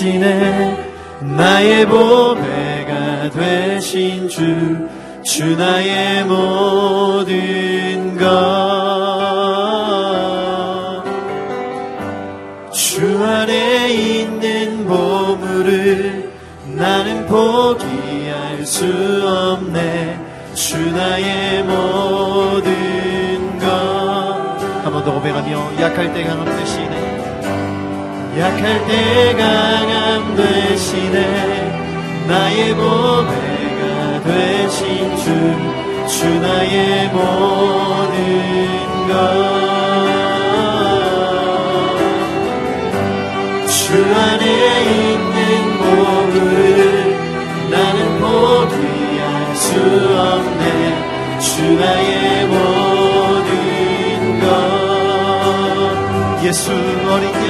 되시네 나의 보배가 되신 주, 주 나의 모든 것. 주 안에 있는 보물을 나는 포기할 수 없네. 주 나의 모든 것. 한 번 더 고백하며 약할 때 강함 되시네. 약할 때 강함 되시네. 나의 보배가 되신 주, 주 나의 모든 것 주 안에 있는 보물을 나는 포기할 수 없네. 주 나의 모든 것. 예수 어린 양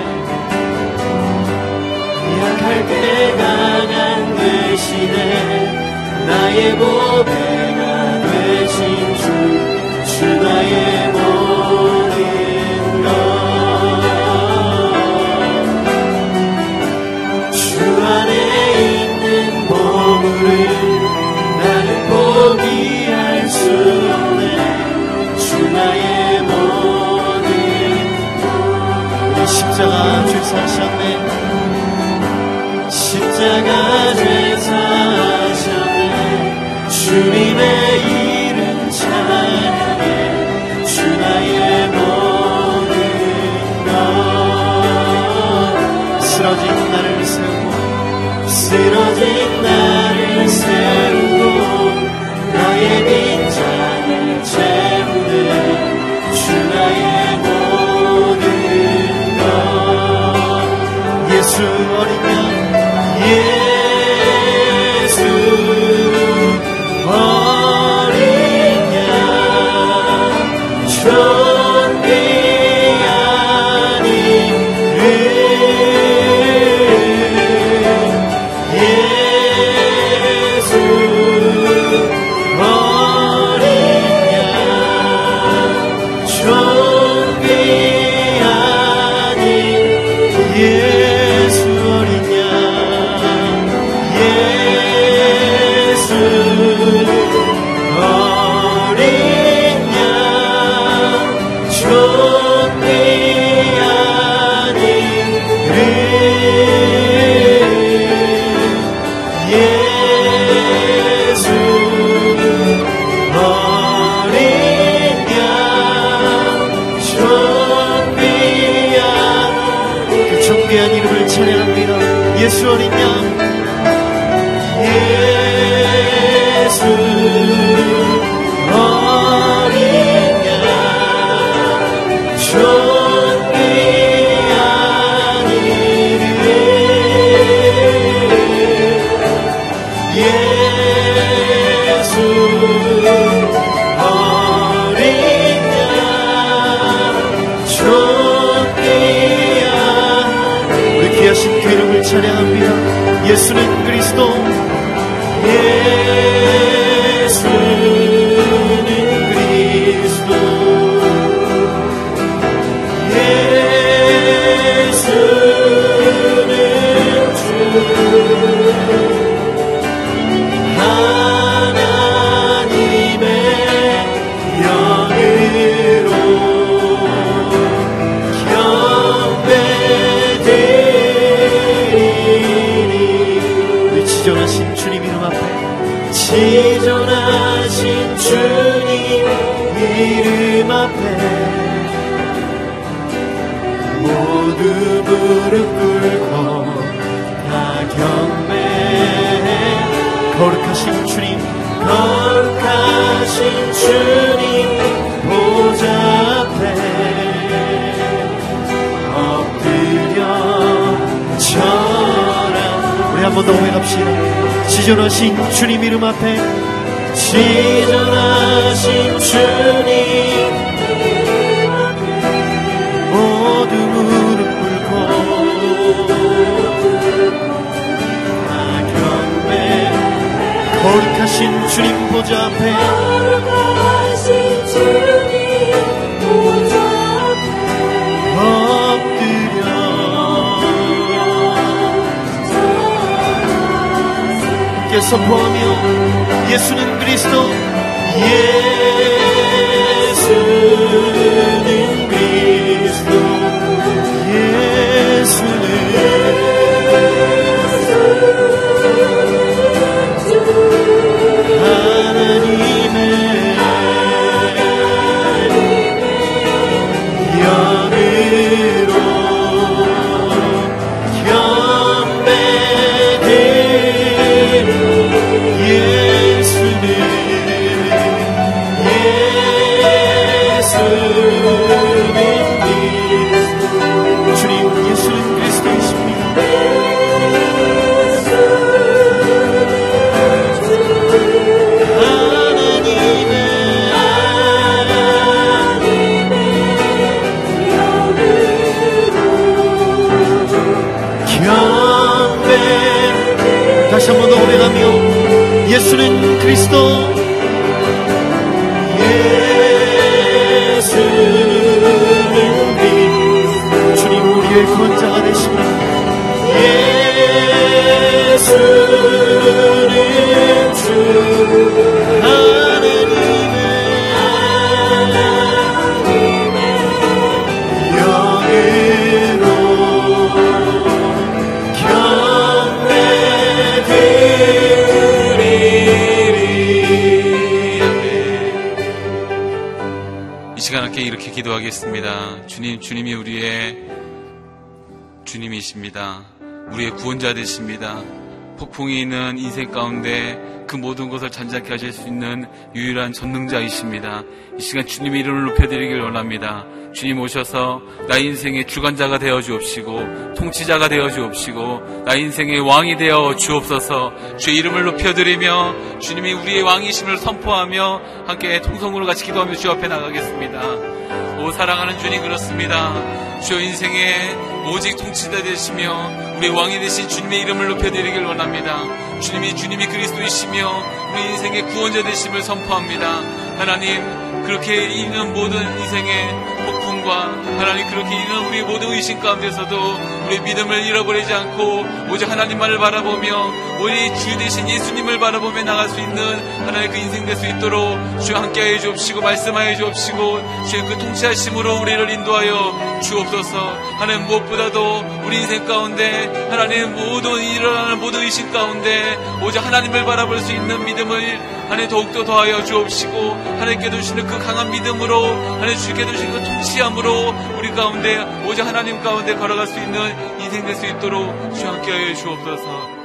때 강한 되시네 나의 보배가 되신 주, 주 나의 모든 것 주 안에 있는 보물을 나는 포기할 수 없네. 주 나의 모든 우리 십자가 주 사셨네 십자가 제사하셨네. 주님의 이름 찬양해. 주 나의 모든 것 쓰러진 나를 세우고 쓰러진 나 계신 주님 보좌 앞에 엎드려 절하 우리 한 번 더 고백합시다. 지존하신 주님 이름 앞에 지존하신 주님 거룩하신 주님 보좌 앞에. 거룩하신 주님 보좌 앞에. 엎드려. 함께 선포하며 예수는 그리스도. 예 다시 한번 더 고백하며 예수는 그리스도. 예수는 그리스도 주님 우리의 구원자가 되십니다. 예수는 주 기도하겠습니다. 주님, 주님이 우리의 주님이십니다. 우리의 구원자 되십니다. 폭풍이 있는 인생 가운데 그 모든 것을 잔잔케 하실 수 있는 유일한 전능자이십니다. 이 시간 주님의 이름을 높여드리길 원합니다. 주님 오셔서 나 인생의 주관자가 되어 주옵시고 통치자가 되어 주옵시고 나 인생의 왕이 되어 주옵소서 주의 이름을 높여드리며 주님이 우리의 왕이심을 선포하며 함께 통성으로 같이 기도하며 주 앞에 나가겠습니다. 오 사랑하는 주님 그렇습니다. 주 인생의 오직 통치자 되시며 우리 왕이 되신 주님의 이름을 높여드리길 원합니다. 주님이 주님이 그리스도이시며 우리 인생의 구원자 되심을 선포합니다. 하나님 그렇게 있는 모든 인생의 폭풍과 하나님 그렇게 있는 우리 모든 의심 가운데서도 우리 믿음을 잃어버리지 않고 오직 하나님만을 바라보며 우리 주 되신 예수님을 바라보며 나갈 수 있는 하나님 그 인생 될 수 있도록 주와 함께하여 주옵시고 말씀하여 주옵시고 주의 그 통치하심으로 우리를 인도하여 주옵소서. 하나님 무엇보다도 우리 인생 가운데 하나님 모든 일어나는 모든 의심 가운데 오직 하나님을 바라볼 수 있는 믿음을 하나님 더욱더 더하여 주옵시고 하나님께 주시는 그 강한 믿음으로 하나님 주께 주시는 그 통치함으로 우리 가운데 오직 하나님 가운데 걸어갈 수 있는 인생 될 수 있도록 주 함께 하여 주옵소서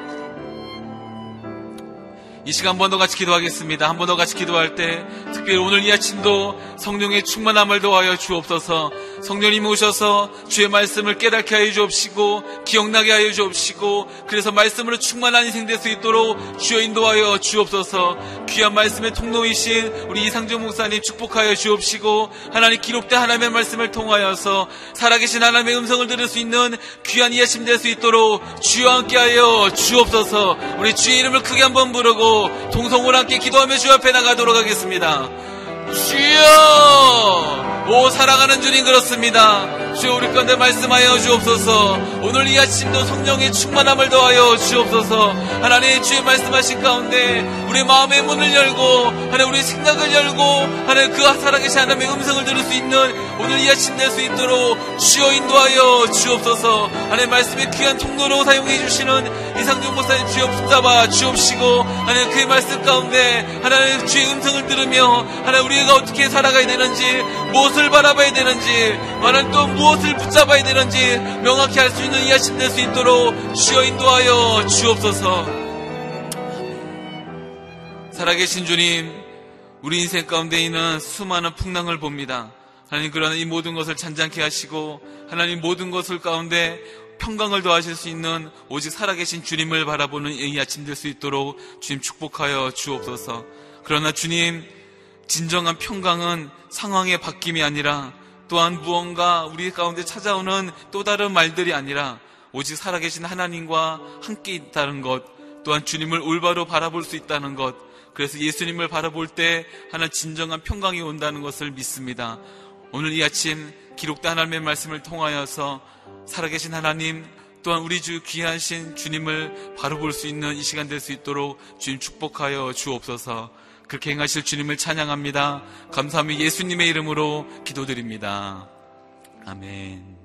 이 시간 한 번 더 같이 기도하겠습니다. 한 번 더 같이 기도할 때 특별히 오늘 이 아침도 성령의 충만함을 도하여 주옵소서 성령님이 오셔서 주의 말씀을 깨닫게 하여 주옵시고 기억나게 하여 주옵시고 그래서 말씀으로 충만한 인생 될 수 있도록 주여 인도하여 주옵소서 귀한 말씀의 통로이신 우리 이상준 목사님 축복하여 주옵시고 하나님 기록된 하나님의 말씀을 통하여서 살아계신 하나님의 음성을 들을 수 있는 귀한 이 아침 될수 있도록 주와 함께하여 주옵소서 우리 주의 이름을 크게 한번 부르고 동성으로 함께 기도하며 주 앞에 나가도록 하겠습니다. 주여! 오 사랑하는 주님 그렇습니다. 주여 우리 가운데 말씀하여 주옵소서. 오늘 이 아침도 성령의 충만함을 더하여 주옵소서. 하나님 주의 말씀하신 가운데 우리 마음의 문을 열고 하나님 우리 생각을 열고 하나님 그 살아계신 하나님의 음성을 들을 수 있는 오늘 이 아침 될수 있도록 주여 인도하여 주옵소서. 하나님 말씀의 귀한 통로로 사용해 주시는 이상준 목사님 주여 붙잡아 주옵시고 하나님 그의 말씀 가운데 하나님 주의 음성을 들으며 하나님 우리 가 어떻게 살아가야 되는지 무엇을 바라봐야 되는지 하나님 또 무엇을 붙잡아야 되는지 명확히 알 수 있는 이 아침 될 수 있도록 주여 인도하여 주옵소서. 살아계신 주님 우리 인생 가운데 있는 수많은 풍랑을 봅니다. 하나님 그러나 이 모든 것을 잔잔케 하시고 하나님 모든 것을 가운데 평강을 더하실 수 있는 오직 살아계신 주님을 바라보는 이 아침 될 수 있도록 주님 축복하여 주옵소서. 그러나 주님, 진정한 평강은 상황의 바뀜이 아니라 또한 무언가 우리 가운데 찾아오는 또 다른 말들이 아니라 오직 살아계신 하나님과 함께 있다는 것, 또한 주님을 올바로 바라볼 수 있다는 것, 그래서 예수님을 바라볼 때 하나 진정한 평강이 온다는 것을 믿습니다. 오늘 이 아침 기록된 하나님의 말씀을 통하여서 살아계신 하나님, 또한 우리 주 귀하신 주님을 바로 볼수 있는 이 시간 될 수 있도록 주님 축복하여 주옵소서. 그렇게 행하실 주님을 찬양합니다. 감사하며 예수님의 이름으로 기도드립니다. 아멘.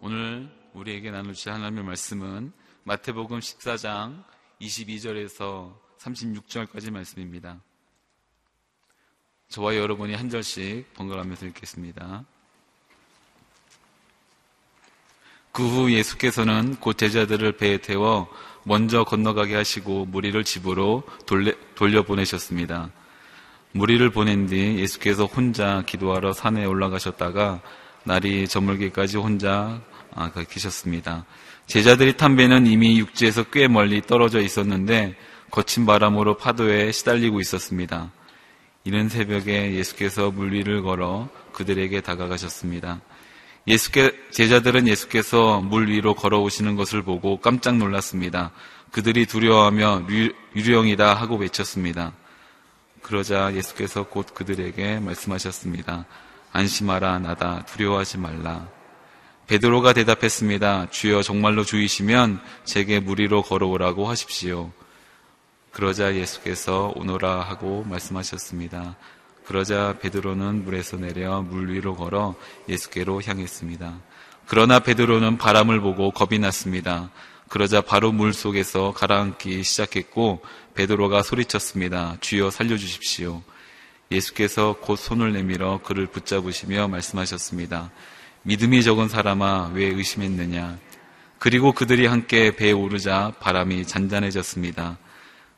오늘 우리에게 나누실 하나님의 말씀은 마태복음 14장 22절에서 36절까지 말씀입니다. 저와 여러분이 한 절씩 번갈아가면서 읽겠습니다. 그 후 예수께서는 곧 제자들을 배에 태워 먼저 건너가게 하시고 무리를 집으로 돌려, 돌려보내셨습니다. 무리를 보낸 뒤 예수께서 혼자 기도하러 산에 올라가셨다가 날이 저물기까지 혼자 아, 계셨습니다. 제자들이 탄 배는 이미 육지에서 꽤 멀리 떨어져 있었는데 거친 바람으로 파도에 시달리고 있었습니다. 이른 새벽에 예수께서 물 위를 걸어 그들에게 다가가셨습니다. 예수께 제자들은 예수께서 물 위로 걸어오시는 것을 보고 깜짝 놀랐습니다. 그들이 두려워하며 유령이다 하고 외쳤습니다. 그러자 예수께서 곧 그들에게 말씀하셨습니다. 안심하라 나다 두려워하지 말라. 베드로가 대답했습니다. 주여 정말로 주이시면 제게 물 위로 걸어오라고 하십시오. 그러자 예수께서 오너라 하고 말씀하셨습니다. 그러자 베드로는 물에서 내려 물 위로 걸어 예수께로 향했습니다. 그러나 베드로는 바람을 보고 겁이 났습니다. 그러자 바로 물 속에서 가라앉기 시작했고 베드로가 소리쳤습니다. 주여 살려주십시오. 예수께서 곧 손을 내밀어 그를 붙잡으시며 말씀하셨습니다. 믿음이 적은 사람아 왜 의심했느냐? 그리고 그들이 함께 배에 오르자 바람이 잔잔해졌습니다.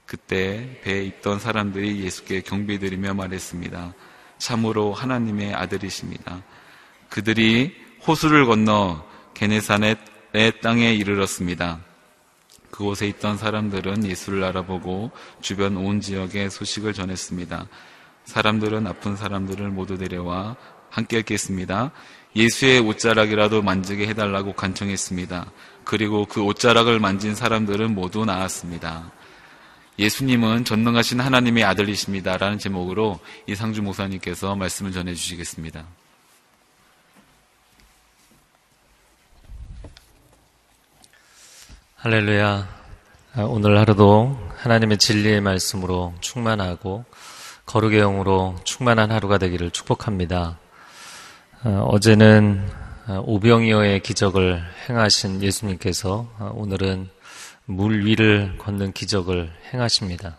그때 배에 있던 사람들이 예수께 경배드리며 말했습니다. 참으로 하나님의 아들이십니다. 그들이 호수를 건너 게네산의 땅에 이르렀습니다. 그곳에 있던 사람들은 예수를 알아보고 주변 온 지역에 소식을 전했습니다. 사람들은 아픈 사람들을 모두 데려와 함께 했겠습니다. 예수의 옷자락이라도 만지게 해달라고 간청했습니다. 그리고 그 옷자락을 만진 사람들은 모두 나았습니다. 예수님은 전능하신 하나님의 아들이십니다. 라는 제목으로 이상주 목사님께서 말씀을 전해 주시겠습니다. 할렐루야. 오늘 하루도 하나님의 진리의 말씀으로 충만하고 거룩의 영으로 충만한 하루가 되기를 축복합니다. 어제는 오병이어의 기적을 행하신 예수님께서 오늘은 물 위를 걷는 기적을 행하십니다.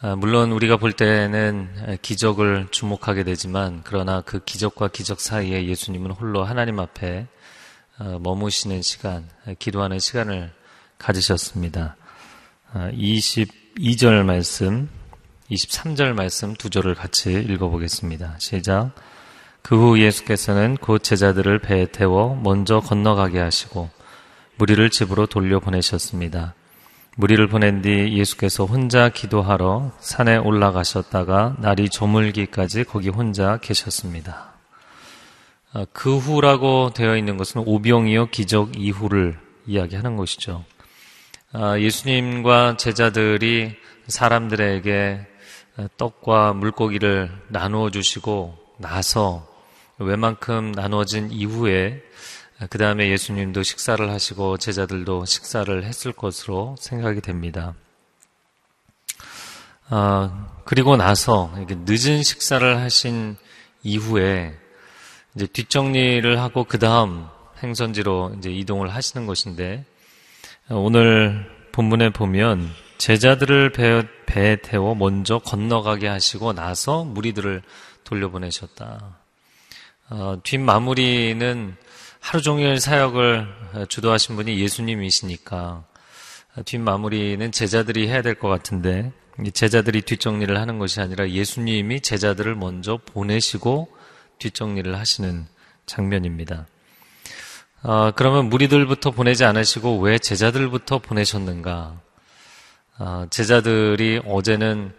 아, 물론 우리가 볼 때는 기적을 주목하게 되지만 그러나 그 기적과 기적 사이에 예수님은 홀로 하나님 앞에 어, 머무시는 시간, 기도하는 시간을 가지셨습니다. 22절 아, 말씀, 23절 말씀 두 절을 같이 읽어보겠습니다. 시작. 그 후 예수께서는 곧 제자들을 배에 태워 먼저 건너가게 하시고 무리를 집으로 돌려보내셨습니다. 무리를 보낸 뒤 예수께서 혼자 기도하러 산에 올라가셨다가 날이 저물기까지 거기 혼자 계셨습니다. 아, 그 후라고 되어 있는 것은 오병이어 기적 이후를 이야기하는 것이죠. 아, 예수님과 제자들이 사람들에게 떡과 물고기를 나누어 주시고 나서 웬만큼 나누어진 이후에 그 다음에 예수님도 식사를 하시고 제자들도 식사를 했을 것으로 생각이 됩니다. 아, 그리고 나서 늦은 식사를 하신 이후에 이제 뒷정리를 하고 그 다음 행선지로 이제 이동을 하시는 것인데 오늘 본문에 보면 제자들을 배, 배에 태워 먼저 건너가게 하시고 나서 무리들을 돌려보내셨다. 어, 뒷마무리는 하루 종일 사역을 주도하신 분이 예수님이시니까 뒷마무리는 제자들이 해야 될 것 같은데 제자들이 뒷정리를 하는 것이 아니라 예수님이 제자들을 먼저 보내시고 뒷정리를 하시는 장면입니다. 어, 그러면 무리들부터 보내지 않으시고 왜 제자들부터 보내셨는가? 어, 제자들이 어제는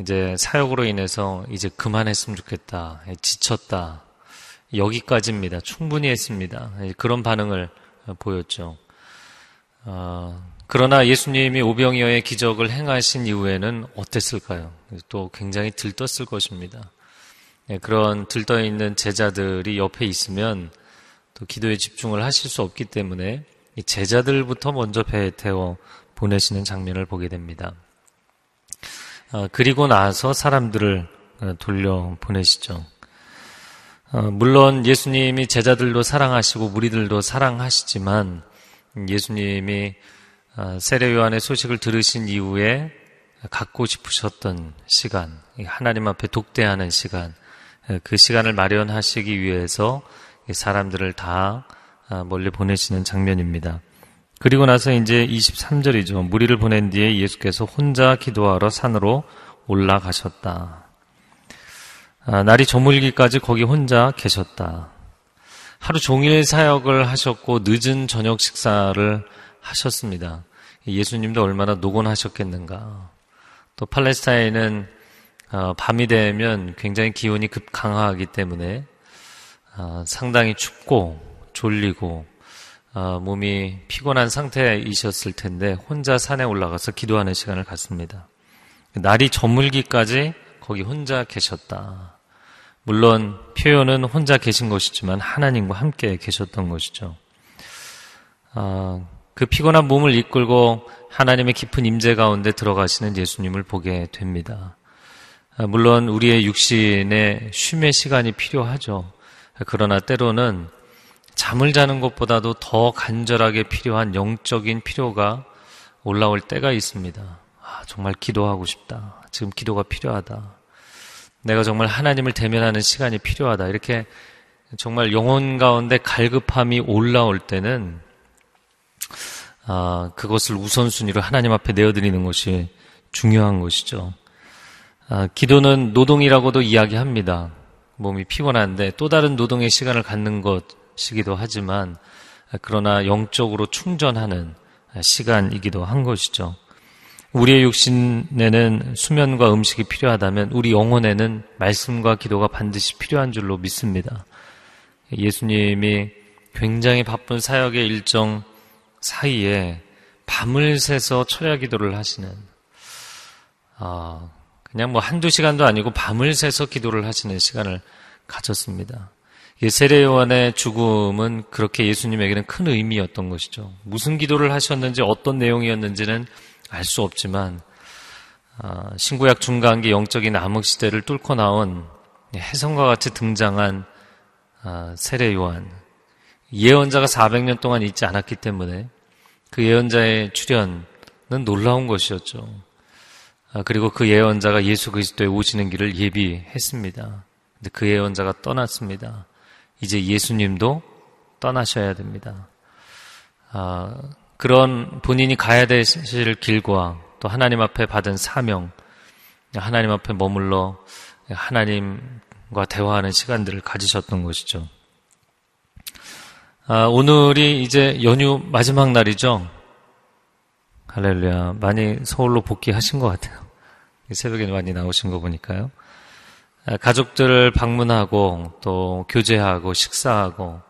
이제 사역으로 인해서 이제 그만했으면 좋겠다. 지쳤다. 여기까지입니다. 충분히 했습니다. 그런 반응을 보였죠. 어, 그러나 예수님이 오병이어의 기적을 행하신 이후에는 어땠을까요? 또 굉장히 들떴을 것입니다. 네, 그런 들떠 있는 제자들이 옆에 있으면 또 기도에 집중을 하실 수 없기 때문에 제자들부터 먼저 배에 태워 보내시는 장면을 보게 됩니다. 어, 그리고 나서 사람들을 어, 돌려 보내시죠. 어, 물론 예수님이 제자들도 사랑하시고 무리들도 사랑하시지만 예수님이 세례 요한의 소식을 들으신 이후에 갖고 싶으셨던 시간, 하나님 앞에 독대하는 시간, 그 시간을 마련하시기 위해서 사람들을 다 멀리 보내시는 장면입니다. 그리고 나서 이제 23절이죠. 무리를 보낸 뒤에 예수께서 혼자 기도하러 산으로 올라가셨다. 아, 날이 저물기까지 거기 혼자 계셨다. 하루 종일 사역을 하셨고 늦은 저녁 식사를 하셨습니다. 예수님도 얼마나 노곤하셨겠는가. 또 팔레스타인은 어, 밤이 되면 굉장히 기온이 급 강하기 때문에 어, 상당히 춥고 졸리고 어, 몸이 피곤한 상태이셨을 텐데 혼자 산에 올라가서 기도하는 시간을 갖습니다. 날이 저물기까지 거기 혼자 계셨다. 물론 표현은 혼자 계신 것이지만 하나님과 함께 계셨던 것이죠. 어, 그 피곤한 몸을 이끌고 하나님의 깊은 임재 가운데 들어가시는 예수님을 보게 됩니다. 어, 물론 우리의 육신의 쉼의 시간이 필요하죠. 그러나 때로는 잠을 자는 것보다도 더 간절하게 필요한 영적인 필요가 올라올 때가 있습니다. 아, 정말 기도하고 싶다. 지금 기도가 필요하다. 내가 정말 하나님을 대면하는 시간이 필요하다. 이렇게 정말 영혼 가운데 갈급함이 올라올 때는 아, 그것을 우선순위로 하나님 앞에 내어드리는 것이 중요한 것이죠. 아, 기도는 노동이라고도 이야기합니다. 몸이 피곤한데 또 다른 노동의 시간을 갖는 것 시기도 하지만 그러나 영적으로 충전하는 시간이기도 한 것이죠. 우리의 육신에는 수면과 음식이 필요하다면 우리 영혼에는 말씀과 기도가 반드시 필요한 줄로 믿습니다. 예수님이 굉장히 바쁜 사역의 일정 사이에 밤을 새서 철야 기도를 하시는 아, 그냥 뭐 한두 시간도 아니고 밤을 새서 기도를 하시는 시간을 가졌습니다. 세례 요한의 죽음은 그렇게 예수님에게는 큰 의미였던 것이죠. 무슨 기도를 하셨는지 어떤 내용이었는지는 알 수 없지만 아, 신구약 중간기 영적인 암흑 시대를 뚫고 나온 해성과 같이 등장한 아, 세례 요한 예언자가 400년 동안 있지 않았기 때문에 그 예언자의 출현은 놀라운 것이었죠. 아, 그리고 그 예언자가 예수 그리스도에 오시는 길을 예비했습니다. 근데 그 예언자가 떠났습니다. 이제 예수님도 떠나셔야 됩니다. 아, 그런 본인이 가야 되실 길과 또 하나님 앞에 받은 사명, 하나님 앞에 머물러 하나님과 대화하는 시간들을 가지셨던 것이죠. 아, 오늘이 이제 연휴 마지막 날이죠. 할렐루야. 많이 서울로 복귀하신 것 같아요. 새벽에 많이 나오신 거 보니까요. 가족들을 방문하고 또 교제하고 식사하고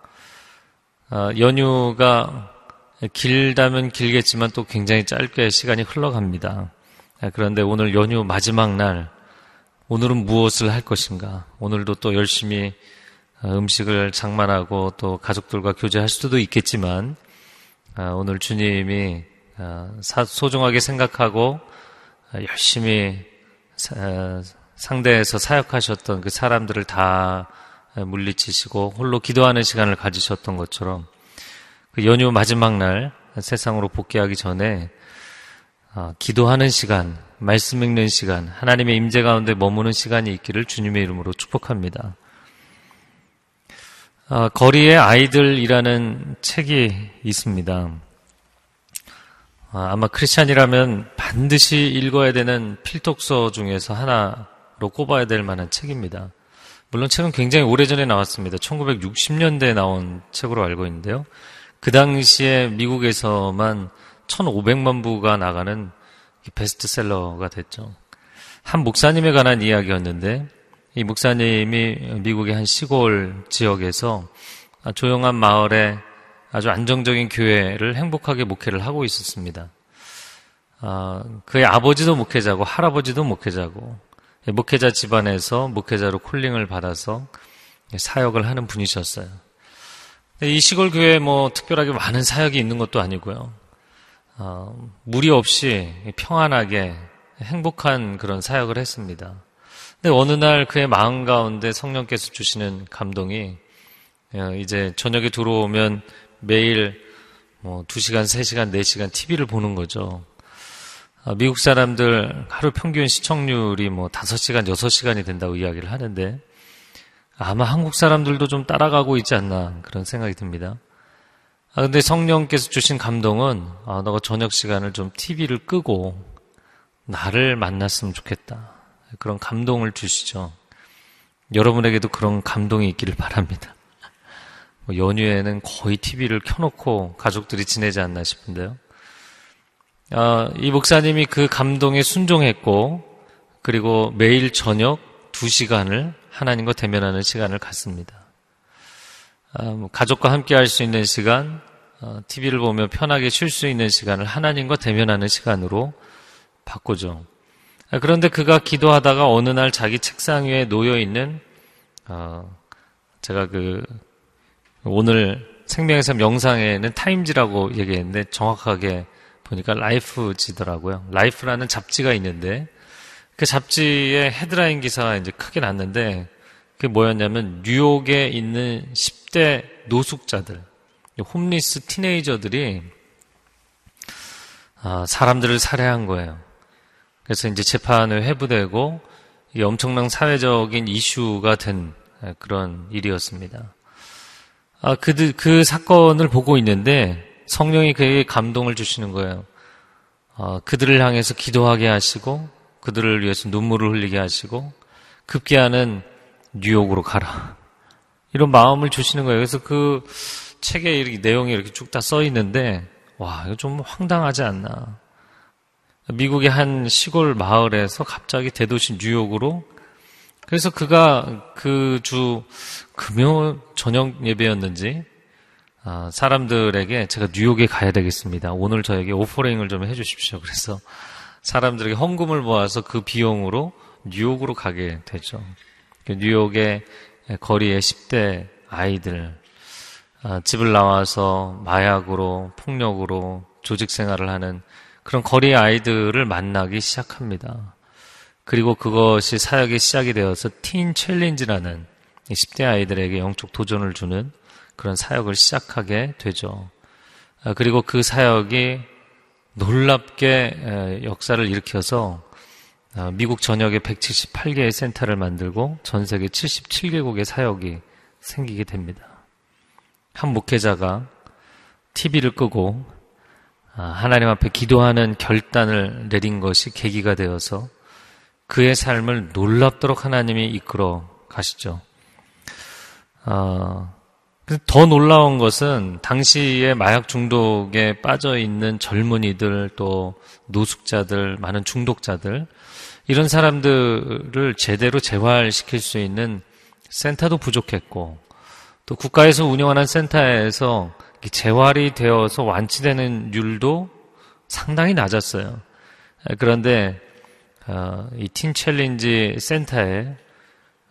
어, 연휴가 길다면 길겠지만 또 굉장히 짧게 시간이 흘러갑니다. 그런데 오늘 연휴 마지막 날 오늘은 무엇을 할 것인가? 오늘도 또 열심히 어, 음식을 장만하고 또 가족들과 교제할 수도 있겠지만 어, 오늘 주님이 소중하게 생각하고 열심히 상대에서 사역하셨던 그 사람들을 다 물리치시고 홀로 기도하는 시간을 가지셨던 것처럼 그 연휴 마지막 날 세상으로 복귀하기 전에 아, 기도하는 시간, 말씀 읽는 시간, 하나님의 임재 가운데 머무는 시간이 있기를 주님의 이름으로 축복합니다. 아, 거리의 아이들이라는 책이 있습니다. 아, 아마 크리스찬이라면 반드시 읽어야 되는 필독서 중에서 하나 로 꼽아야 될 만한 책입니다. 물론 책은 굉장히 오래전에 나왔습니다. 1960년대에 나온 책으로 알고 있는데요. 그 당시에 미국에서만 1,500만 부가 나가는 베스트셀러가 됐죠. 한 목사님에 관한 이야기였는데 이 목사님이 미국의 한 시골 지역에서 조용한 마을에 아주 안정적인 교회를 행복하게 목회를 하고 있었습니다. 아, 그의 아버지도 목회자고 할아버지도 목회자고 목회자 집안에서 목회자로 콜링을 받아서 사역을 하는 분이셨어요. 이 시골 교회에 뭐 특별하게 많은 사역이 있는 것도 아니고요. 어, 무리 없이 평안하게 행복한 그런 사역을 했습니다. 근데 어느 날 그의 마음 가운데 성령께서 주시는 감동이 어, 이제 저녁에 들어오면 매일 뭐 2시간, 3시간, 4시간 TV를 보는 거죠. 아, 미국 사람들 하루 평균 시청률이 뭐 5시간, 6시간이 된다고 이야기를 하는데 아마 한국 사람들도 좀 따라가고 있지 않나 그런 생각이 듭니다. 아, 근데 성령께서 주신 감동은 아, 너가 저녁 시간을 좀 TV를 끄고 나를 만났으면 좋겠다. 그런 감동을 주시죠. 여러분에게도 그런 감동이 있기를 바랍니다. 뭐 연휴에는 거의 TV를 켜놓고 가족들이 지내지 않나 싶은데요. 아, 이 목사님이 그 감동에 순종했고, 그리고 매일 저녁 2시간을 하나님과 대면하는 시간을 갖습니다. 아, 뭐 가족과 함께 할 수 있는 시간, 어, TV를 보며 편하게 쉴 수 있는 시간을 하나님과 대면하는 시간으로 바꾸죠. 아, 그런데 그가 기도하다가 어느 날 자기 책상 위에 놓여 있는 어, 제가 그 오늘 생명의 명상에는 타임지라고 얘기했는데 정확하게 보니까 라이프지더라고요. 라이프라는 잡지가 있는데 그 잡지의 헤드라인 기사가 이제 크게 났는데 그게 뭐였냐면 뉴욕에 있는 10대 노숙자들, homeless teenager들이 아, 사람들을 살해한 거예요. 그래서 이제 재판을 회부되고 엄청난 사회적인 이슈가 된 그런 일이었습니다. 아, 그, 그 사건을 보고 있는데 성령이 그에게 감동을 주시는 거예요. 어, 그들을 향해서 기도하게 하시고 그들을 위해서 눈물을 흘리게 하시고 급기야는 뉴욕으로 가라. 이런 마음을 주시는 거예요. 그래서 그 책에 이렇게 내용이 이렇게 쭉 다 써 있는데 와 이거 좀 황당하지 않나. 미국의 한 시골 마을에서 갑자기 대도시 뉴욕으로 그래서 그가 그 주 금요 저녁 예배였는지 아, 사람들에게 제가 뉴욕에 가야 되겠습니다. 오늘 저에게 오퍼링을 좀 해주십시오. 그래서 사람들에게 헌금을 모아서 그 비용으로 뉴욕으로 가게 되죠. 그 뉴욕의 거리에 10대 아이들 아, 집을 나와서 마약으로 폭력으로 조직 생활을 하는 그런 거리 아이들을 만나기 시작합니다. 그리고 그것이 사역의 시작이 되어서 틴 챌린지라는 10대 아이들에게 영적 도전을 주는 그런 사역을 시작하게 되죠. 아, 그리고 그 사역이 놀랍게 역사를 일으켜서 아, 미국 전역에 178개의 센터를 만들고 전 세계 77개국의 사역이 생기게 됩니다. 한 목회자가 TV를 끄고 아, 하나님 앞에 기도하는 결단을 내린 것이 계기가 되어서 그의 삶을 놀랍도록 하나님이 이끌어 가시죠. 더 놀라운 것은 당시에 마약 중독에 빠져 있는 젊은이들 또 노숙자들 많은 중독자들 이런 사람들을 제대로 재활시킬 수 있는 센터도 부족했고 또 국가에서 운영하는 센터에서 재활이 되어서 완치되는 율도 상당히 낮았어요. 그런데 어, 이 Teen Challenge 센터에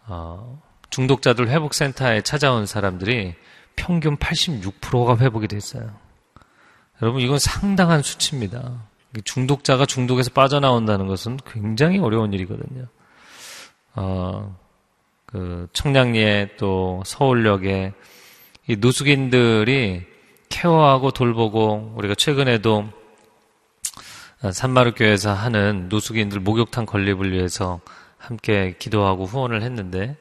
어, 중독자들 회복 센터에 찾아온 사람들이 평균 86%가 회복이 됐어요. 여러분, 이건 상당한 수치입니다. 중독자가 중독에서 빠져나온다는 것은 굉장히 어려운 일이거든요. 어, 그 청량리에 또 서울역에 이 노숙인들이 케어하고 돌보고 우리가 최근에도 산마루교회에서 하는 노숙인들 목욕탕 건립을 위해서 함께 기도하고 후원을 했는데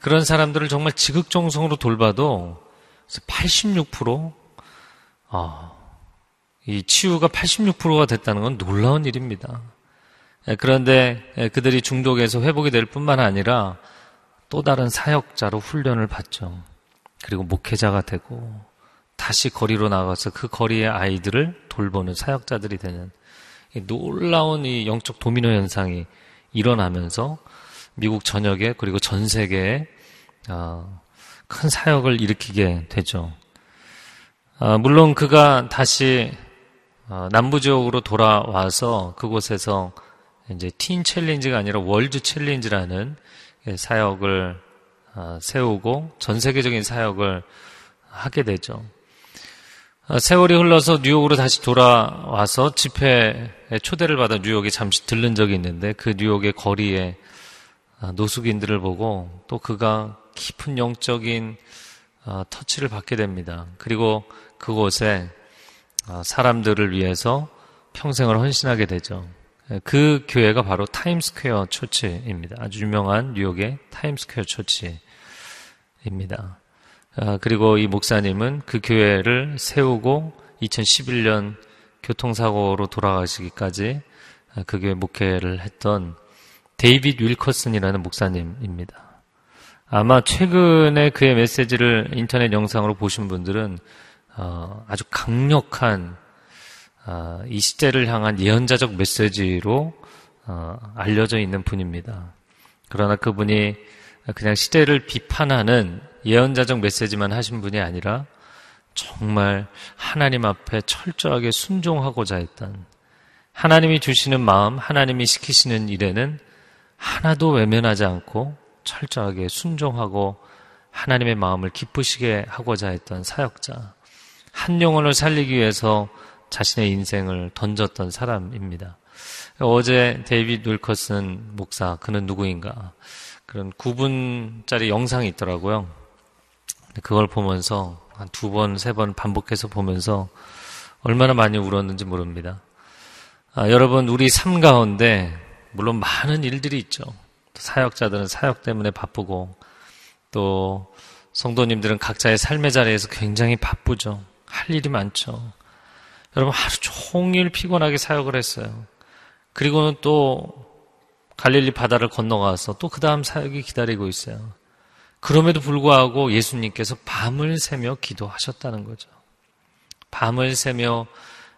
그런 사람들을 정말 지극정성으로 돌봐도 86%? 아, 이 치유가 86%가 됐다는 건 놀라운 일입니다. 예, 그런데 예, 그들이 중독에서 회복이 될 뿐만 아니라 또 다른 사역자로 훈련을 받죠. 그리고 목회자가 되고 다시 거리로 나가서 그 거리의 아이들을 돌보는 사역자들이 되는 놀라운 이 영적 도미노 현상이 일어나면서 미국 전역에 그리고 전 세계에 어, 큰 사역을 일으키게 되죠. 어, 물론 그가 다시 어, 남부 지역으로 돌아와서 그곳에서 이제 Teen Challenge가 아니라 World Challenge라는 사역을 세우고 전 세계적인 사역을 하게 되죠. 세월이 흘러서 뉴욕으로 다시 돌아와서 집회에 초대를 받아 뉴욕에 잠시 들른 적이 있는데 그 뉴욕의 거리에 노숙인들을 보고 또 그가 깊은 영적인 어, 터치를 받게 됩니다. 그리고 그곳에 어, 사람들을 위해서 평생을 헌신하게 되죠. 예, 그 교회가 바로 Times Square Church입니다. 아주 유명한 뉴욕의 Times Square Church입니다. 어, 그리고 이 목사님은 그 교회를 세우고 2011년 교통사고로 돌아가시기까지 그 교회 목회를 했던 데이빗 윌커슨이라는 목사님입니다. 아마 최근에 그의 메시지를 인터넷 영상으로 보신 분들은 어, 아주 강력한 어, 이 시대를 향한 예언자적 메시지로 어, 알려져 있는 분입니다. 그러나 그분이 그냥 시대를 비판하는 예언자적 메시지만 하신 분이 아니라 정말 하나님 앞에 철저하게 순종하고자 했던 하나님이 주시는 마음, 하나님이 시키시는 일에는 하나도 외면하지 않고 철저하게 순종하고 하나님의 마음을 기쁘시게 하고자 했던 사역자. 한 영혼을 살리기 위해서 자신의 인생을 던졌던 사람입니다. 어제 데이빗 윌커슨 목사, 그는 누구인가? 그런 9분짜리 영상이 있더라고요. 그걸 보면서 한 두 번, 세 번 반복해서 보면서 얼마나 많이 울었는지 모릅니다. 아, 여러분, 우리 삶 가운데 물론 많은 일들이 있죠. 사역자들은 사역 때문에 바쁘고 또 성도님들은 각자의 삶의 자리에서 굉장히 바쁘죠. 할 일이 많죠. 여러분 하루 종일 피곤하게 사역을 했어요. 그리고는 또 갈릴리 바다를 건너가서 또 그 다음 사역이 기다리고 있어요. 그럼에도 불구하고 예수님께서 밤을 새며 기도하셨다는 거죠. 밤을 새며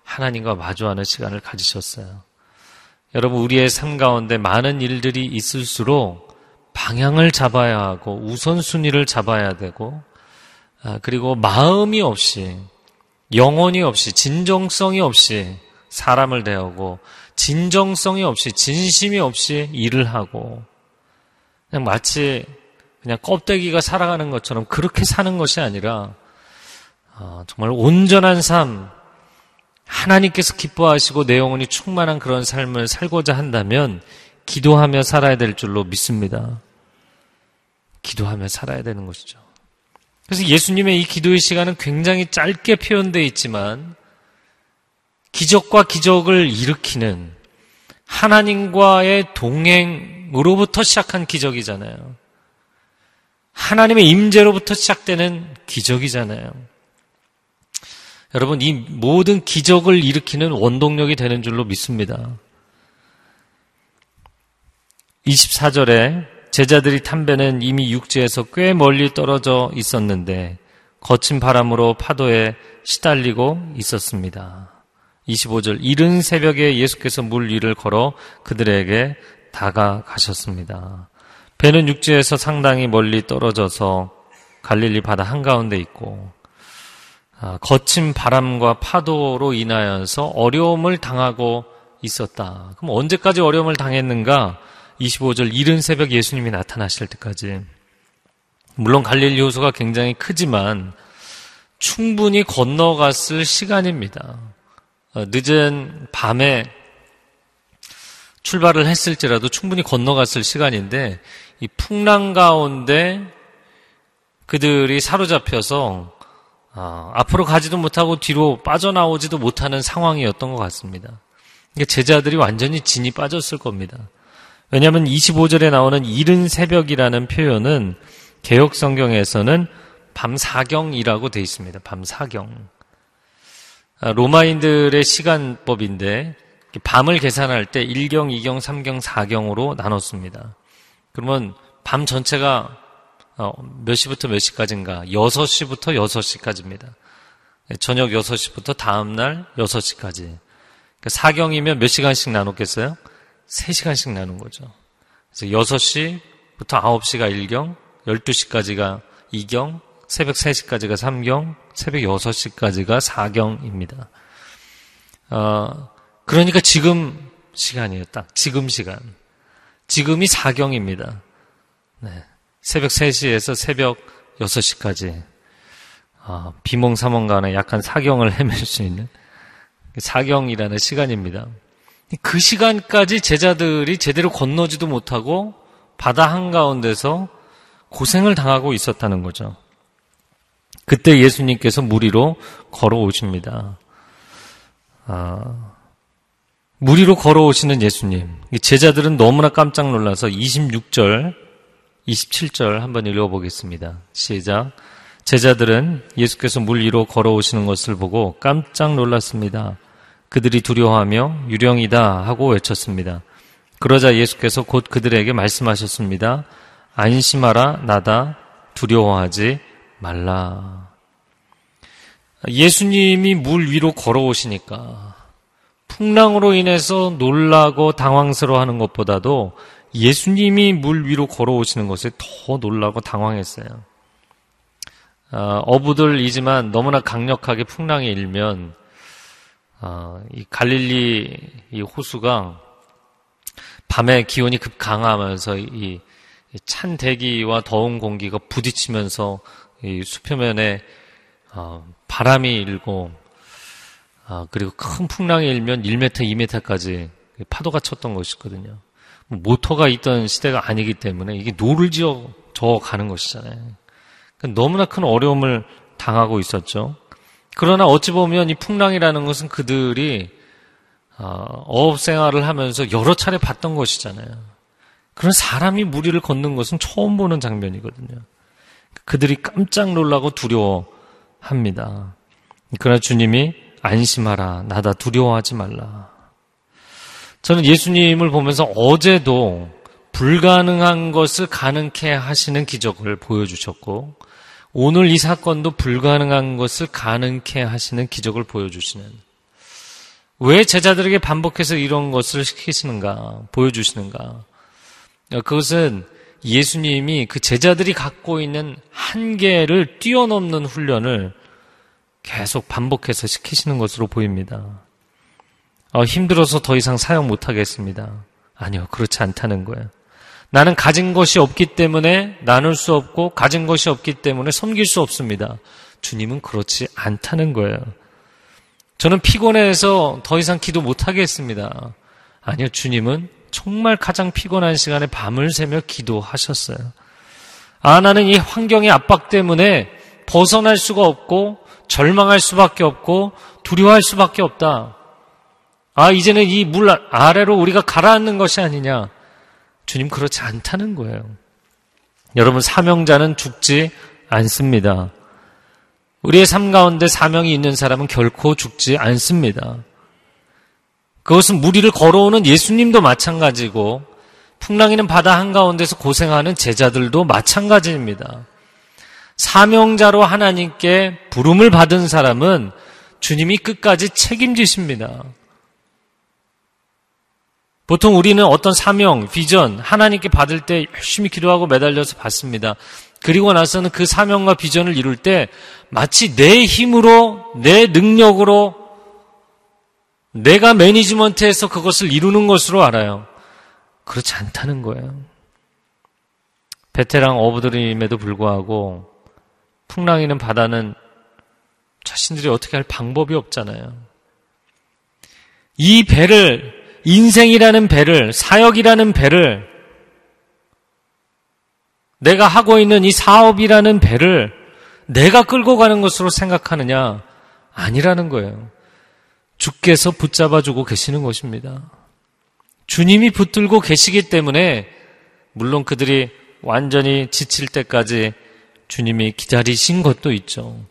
하나님과 마주하는 시간을 가지셨어요. 여러분, 우리의 삶 가운데 많은 일들이 있을수록 방향을 잡아야 하고 우선순위를 잡아야 되고, 아, 그리고 마음이 없이, 영혼이 없이, 진정성이 없이 사람을 대하고, 진정성이 없이, 진심이 없이 일을 하고, 그냥 마치 그냥 껍데기가 살아가는 것처럼 그렇게 사는 것이 아니라, 아, 정말 온전한 삶, 하나님께서 기뻐하시고 내 영혼이 충만한 그런 삶을 살고자 한다면 기도하며 살아야 될 줄로 믿습니다. 기도하며 살아야 되는 것이죠. 그래서 예수님의 이 기도의 시간은 굉장히 짧게 표현되어 있지만 기적과 기적을 일으키는 하나님과의 동행으로부터 시작한 기적이잖아요. 하나님의 임재로부터 시작되는 기적이잖아요. 여러분, 이 모든 기적을 일으키는 원동력이 되는 줄로 믿습니다. 24절에 제자들이 탄 배는 이미 육지에서 꽤 멀리 떨어져 있었는데 거친 바람으로 파도에 시달리고 있었습니다. 25절 이른 새벽에 예수께서 물 위를 걸어 그들에게 다가가셨습니다. 배는 육지에서 상당히 멀리 떨어져서 갈릴리 바다 한가운데 있고 아, 거친 바람과 파도로 인하여서 어려움을 당하고 있었다. 그럼 언제까지 어려움을 당했는가? 25절 이른 새벽 예수님이 나타나실 때까지. 물론 갈릴리 호수가 굉장히 크지만 충분히 건너갔을 시간입니다. 어, 늦은 밤에 출발을 했을지라도 충분히 건너갔을 시간인데 이 풍랑 가운데 그들이 사로잡혀서 어, 앞으로 가지도 못하고 뒤로 빠져나오지도 못하는 상황이었던 것 같습니다. 제자들이 완전히 진이 빠졌을 겁니다. 왜냐하면 25절에 나오는 이른 새벽이라는 표현은 개혁 성경에서는 밤 사경이라고 되어 있습니다. 밤 사경. 아, 로마인들의 시간법인데 밤을 계산할 때 1경, 2경, 3경, 4경으로 나눴습니다. 그러면 밤 전체가 어, 몇 시부터 몇 시까지인가? 6시부터 6시까지입니다. 저녁 6시부터 다음날 6시까지. 그러니까 사경이면 몇 시간씩 나눴겠어요? 3시간씩 나눈 거죠. 그래서 6시부터 9시가 1경, 12시까지가 2경, 새벽 3시까지가 3경, 새벽 6시까지가 4경입니다. 어, 그러니까 지금 시간이에요. 딱 지금 시간. 지금이 4경입니다. 네. 새벽 3시에서 새벽 6시까지 어, 비몽사몽 간에 약간 사경을 헤맬 수 있는 사경이라는 시간입니다. 그 시간까지 제자들이 제대로 건너지도 못하고 바다 한가운데서 고생을 당하고 있었다는 거죠. 그때 예수님께서 물 위로 걸어오십니다. 아, 물 위로 걸어오시는 예수님. 제자들은 너무나 깜짝 놀라서 26절, 27절 한번 읽어보겠습니다. 시작. 제자들은 예수께서 물 위로 걸어오시는 것을 보고 깜짝 놀랐습니다. 그들이 두려워하며 유령이다 하고 외쳤습니다. 그러자 예수께서 곧 그들에게 말씀하셨습니다. 안심하라, 나다, 두려워하지 말라. 예수님이 물 위로 걸어오시니까 풍랑으로 인해서 놀라고 당황스러워 하는 것보다도 예수님이 물 위로 걸어오시는 것에 더 놀라고 당황했어요. 어, 어부들이지만 너무나 강력하게 풍랑이 일면 어, 이 갈릴리 이 호수가 밤에 기온이 급강하면서 이 찬 대기와 더운 공기가 부딪히면서 이 수표면에 어, 바람이 일고 아, 그리고 큰 풍랑이 일면 1m, 2m까지 파도가 쳤던 것이거든요. 뭐 모터가 있던 시대가 아니기 때문에 이게 노를 저어 가는 것이잖아요. 그러니까 너무나 큰 어려움을 당하고 있었죠. 그러나 어찌 보면 이 풍랑이라는 것은 그들이 어, 어업 생활을 하면서 여러 차례 봤던 것이잖아요. 그런 사람이 무리를 걷는 것은 처음 보는 장면이거든요. 그들이 깜짝 놀라고 두려워합니다. 그러나 주님이 안심하라. 나다 두려워하지 말라. 저는 예수님을 보면서 어제도 불가능한 것을 가능케 하시는 기적을 보여주셨고, 오늘 이 사건도 불가능한 것을 가능케 하시는 기적을 보여주시는, 왜 제자들에게 반복해서 이런 것을 시키시는가, 보여주시는가. 그것은 예수님이 그 제자들이 갖고 있는 한계를 뛰어넘는 훈련을 계속 반복해서 시키시는 것으로 보입니다. 어, 힘들어서 더 이상 사용 못하겠습니다. 아니요, 그렇지 않다는 거예요. 나는 가진 것이 없기 때문에 나눌 수 없고 가진 것이 없기 때문에 섬길 수 없습니다. 주님은 그렇지 않다는 거예요. 저는 피곤해서 더 이상 기도 못하겠습니다. 아니요, 주님은 정말 가장 피곤한 시간에 밤을 새며 기도하셨어요. 아, 나는 이 환경의 압박 때문에 벗어날 수가 없고 절망할 수밖에 없고 두려워할 수밖에 없다. 아, 이제는 이 물 아래로 우리가 가라앉는 것이 아니냐. 주님 그렇지 않다는 거예요. 여러분, 사명자는 죽지 않습니다. 우리의 삶 가운데 사명이 있는 사람은 결코 죽지 않습니다. 그것은 무리를 걸어오는 예수님도 마찬가지고 풍랑이는 바다 한가운데서 고생하는 제자들도 마찬가지입니다. 사명자로 하나님께 부름을 받은 사람은 주님이 끝까지 책임지십니다. 보통 우리는 어떤 사명, 비전, 하나님께 받을 때 열심히 기도하고 매달려서 받습니다. 그리고 나서는 그 사명과 비전을 이룰 때 마치 내 힘으로, 내 능력으로 내가 매니지먼트해서 그것을 이루는 것으로 알아요. 그렇지 않다는 거예요. 베테랑 어부들임에도 불구하고 풍랑이는 바다는 자신들이 어떻게 할 방법이 없잖아요. 이 배를, 인생이라는 배를, 사역이라는 배를, 내가 하고 있는 이 사업이라는 배를 내가 끌고 가는 것으로 생각하느냐? 아니라는 거예요. 주께서 붙잡아 주고 계시는 것입니다. 주님이 붙들고 계시기 때문에, 물론 그들이 완전히 지칠 때까지 주님이 기다리신 것도 있죠.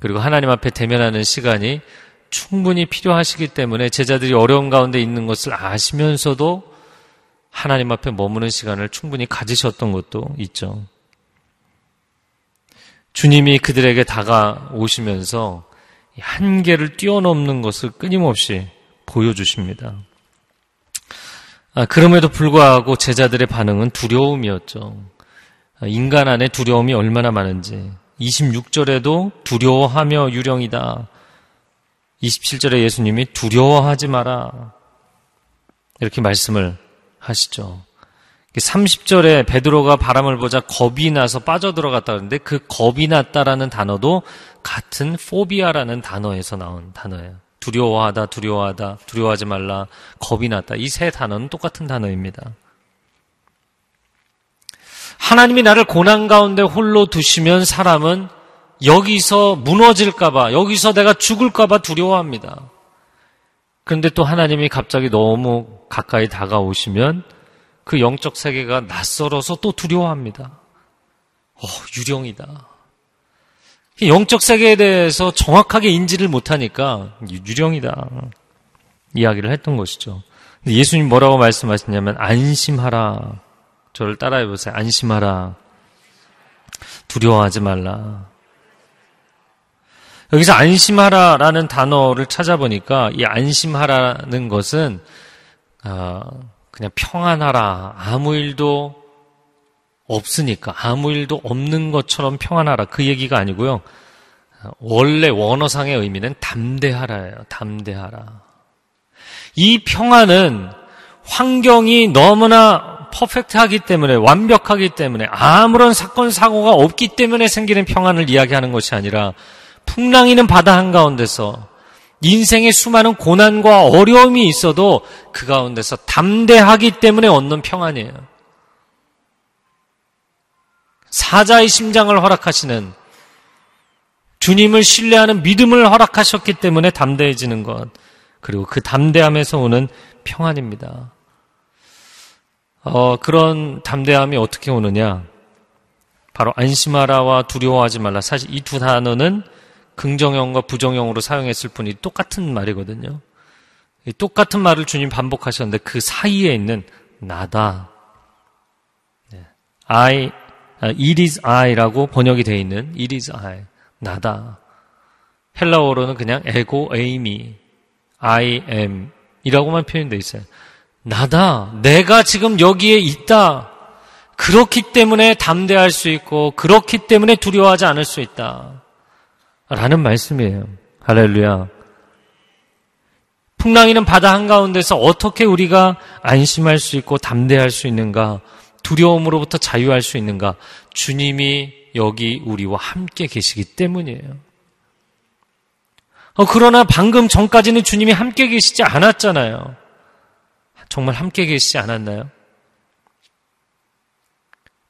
그리고 하나님 앞에 대면하는 시간이 충분히 필요하시기 때문에 제자들이 어려운 가운데 있는 것을 아시면서도 하나님 앞에 머무는 시간을 충분히 가지셨던 것도 있죠. 주님이 그들에게 다가오시면서 한계를 뛰어넘는 것을 끊임없이 보여주십니다. 아, 그럼에도 불구하고 제자들의 반응은 두려움이었죠. 아, 인간 안에 두려움이 얼마나 많은지. 26절에도 두려워하며 유령이다. 27절에 예수님이 두려워하지 마라. 이렇게 말씀을 하시죠. 30절에 베드로가 바람을 보자 겁이 나서 빠져들어갔다 그러는데 그 겁이 났다라는 단어도 같은 포비아라는 단어에서 나온 단어예요. 두려워하다, 두려워하다, 두려워하지 말라, 겁이 났다. 이 세 단어는 똑같은 단어입니다. 하나님이 나를 고난 가운데 홀로 두시면 사람은 여기서 무너질까봐, 여기서 내가 죽을까봐 두려워합니다. 그런데 또 하나님이 갑자기 너무 가까이 다가오시면 그 영적 세계가 낯설어서 또 두려워합니다. 어, 유령이다. 영적 세계에 대해서 정확하게 인지를 못하니까 유령이다. 이야기를 했던 것이죠. 예수님 뭐라고 말씀하셨냐면 안심하라. 저를 따라해 보세요. 안심하라. 두려워하지 말라. 여기서 안심하라라는 단어를 찾아보니까 이 안심하라는 것은 아, 그냥 평안하라. 아무 일도 없으니까 아무 일도 없는 것처럼 평안하라 그 얘기가 아니고요. 원래 원어상의 의미는 담대하라예요. 담대하라. 이 평안은 환경이 너무나 퍼펙트하기 때문에 완벽하기 때문에 아무런 사건 사고가 없기 때문에 생기는 평안을 이야기하는 것이 아니라 풍랑이는 바다 한가운데서 인생의 수많은 고난과 어려움이 있어도 그 가운데서 담대하기 때문에 얻는 평안이에요. 사자의 심장을 허락하시는 주님을 신뢰하는 믿음을 허락하셨기 때문에 담대해지는 것. 그리고 그 담대함에서 오는 평안입니다. 어, 그런 담대함이 어떻게 오느냐? 바로 안심하라와 두려워하지 말라. 사실 이 두 단어는 긍정형과 부정형으로 사용했을 뿐이 똑같은 말이거든요. 똑같은 말을 주님 반복하셨는데 그 사이에 있는 나다. 네. I, 아, it is I라고 번역이 되어 있는 it is I. 나다. 헬라어로는 그냥 에고 에이미, I am 이라고만 표현되어 있어요. 나다. 내가 지금 여기에 있다. 그렇기 때문에 담대할 수 있고, 그렇기 때문에 두려워하지 않을 수 있다. 라는 말씀이에요. 할렐루야. 풍랑이는 바다 한가운데서 어떻게 우리가 안심할 수 있고 담대할 수 있는가? 두려움으로부터 자유할 수 있는가? 주님이 여기 우리와 함께 계시기 때문이에요. 어, 그러나 방금 전까지는 주님이 함께 계시지 않았잖아요. 정말 함께 계시지 않았나요?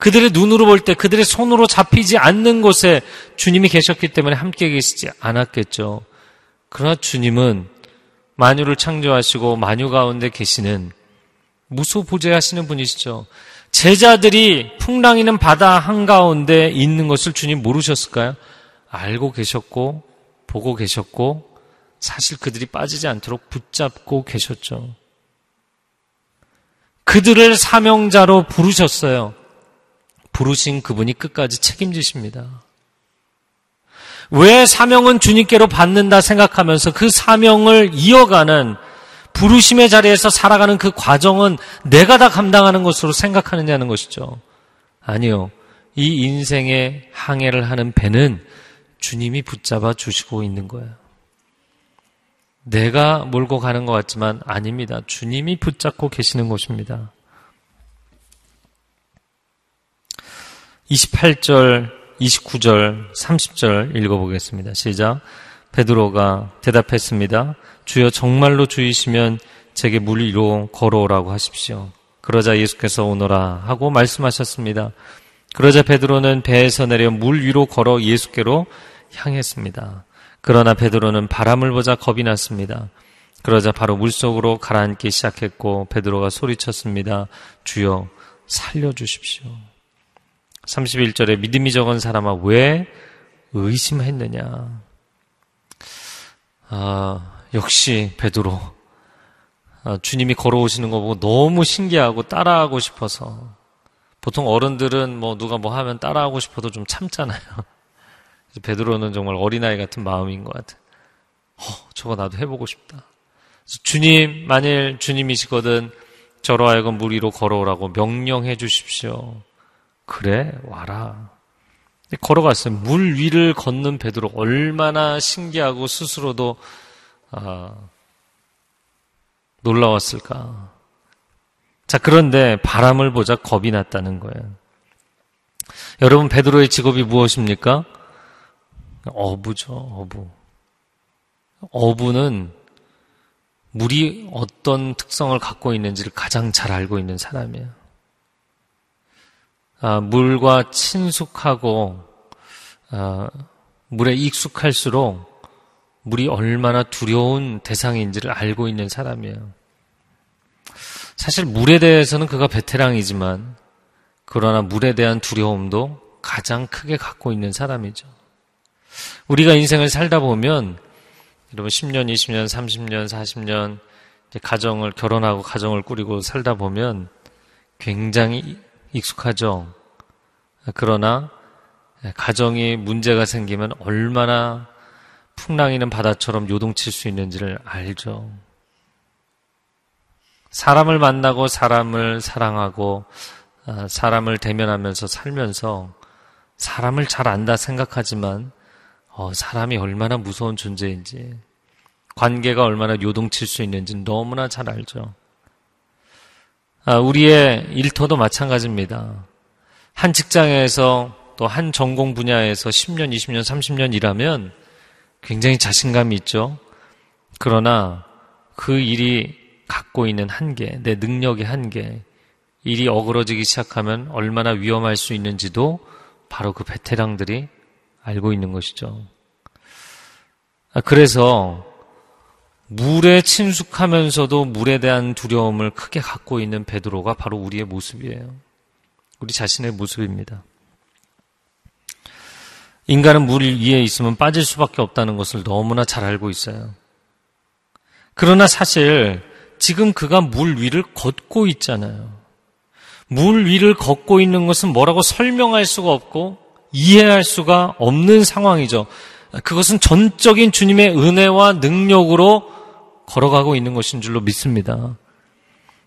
그들의 눈으로 볼 때 그들의 손으로 잡히지 않는 곳에 주님이 계셨기 때문에 함께 계시지 않았겠죠. 그러나 주님은 만유를 창조하시고 만유 가운데 계시는 무소부재하시는 분이시죠. 제자들이 풍랑이는 바다 한가운데 있는 것을 주님 모르셨을까요? 알고 계셨고 보고 계셨고 사실 그들이 빠지지 않도록 붙잡고 계셨죠. 그들을 사명자로 부르셨어요. 부르신 그분이 끝까지 책임지십니다. 왜 사명은 주님께로 받는다 생각하면서 그 사명을 이어가는 부르심의 자리에서 살아가는 그 과정은 내가 다 감당하는 것으로 생각하느냐는 것이죠. 아니요. 이 인생의 항해를 하는 배는 주님이 붙잡아 주시고 있는 거예요. 내가 몰고 가는 것 같지만 아닙니다. 주님이 붙잡고 계시는 것입니다. 28절, 29절, 30절 읽어보겠습니다. 시작. 베드로가 대답했습니다. 주여 정말로 주이시면 제게 물 위로 걸어오라고 하십시오. 그러자 예수께서 오너라 하고 말씀하셨습니다. 그러자 베드로는 배에서 내려 물 위로 걸어 예수께로 향했습니다. 그러나 베드로는 바람을 보자 겁이 났습니다. 그러자 바로 물속으로 가라앉기 시작했고 베드로가 소리쳤습니다. 주여 살려 주십시오. 31절에 믿음이 적은 사람아 왜 의심했느냐? 아, 역시 베드로 아, 주님이 걸어오시는 거 보고 너무 신기하고 따라하고 싶어서 보통 어른들은 뭐 누가 뭐 하면 따라하고 싶어도 좀 참잖아요. 베드로는 정말 어린아이 같은 마음인 것 같아. 어, 저거 나도 해보고 싶다. 주님, 만일 주님이시거든 저로 하여금 물 위로 걸어오라고 명령해 주십시오. 그래, 와라. 걸어갔어요. 물 위를 걷는 베드로 얼마나 신기하고 스스로도 아, 놀라웠을까. 자, 그런데 바람을 보자 겁이 났다는 거예요. 여러분, 베드로의 직업이 무엇입니까? 어부죠, 어부. 어부는 물이 어떤 특성을 갖고 있는지를 가장 잘 알고 있는 사람이에요. 아, 물과 친숙하고 아, 물에 익숙할수록 물이 얼마나 두려운 대상인지를 알고 있는 사람이에요. 사실 물에 대해서는 그가 베테랑이지만 그러나 물에 대한 두려움도 가장 크게 갖고 있는 사람이죠. 우리가 인생을 살다 보면 여러분 10년, 20년, 30년, 40년 가정을 결혼하고 가정을 꾸리고 살다 보면 굉장히 익숙하죠. 그러나 가정이 문제가 생기면 얼마나 풍랑이는 바다처럼 요동칠 수 있는지를 알죠. 사람을 만나고 사람을 사랑하고 아, 사람을 대면하면서 살면서 사람을 잘 안다 생각하지만 어, 사람이 얼마나 무서운 존재인지 관계가 얼마나 요동칠 수 있는지 너무나 잘 알죠. 아, 우리의 일터도 마찬가지입니다. 한 직장에서 또 한 전공 분야에서 10년, 20년, 30년 일하면 굉장히 자신감이 있죠. 그러나 그 일이 갖고 있는 한계, 내 능력의 한계, 일이 어그러지기 시작하면 얼마나 위험할 수 있는지도 바로 그 베테랑들이 알고 있는 것이죠. 아, 그래서 물에 친숙하면서도 물에 대한 두려움을 크게 갖고 있는 베드로가 바로 우리의 모습이에요. 우리 자신의 모습입니다. 인간은 물 위에 있으면 빠질 수밖에 없다는 것을 너무나 잘 알고 있어요. 그러나 사실 지금 그가 물 위를 걷고 있잖아요. 물 위를 걷고 있는 것은 뭐라고 설명할 수가 없고 이해할 수가 없는 상황이죠. 그것은 전적인 주님의 은혜와 능력으로 걸어가고 있는 것인 줄로 믿습니다.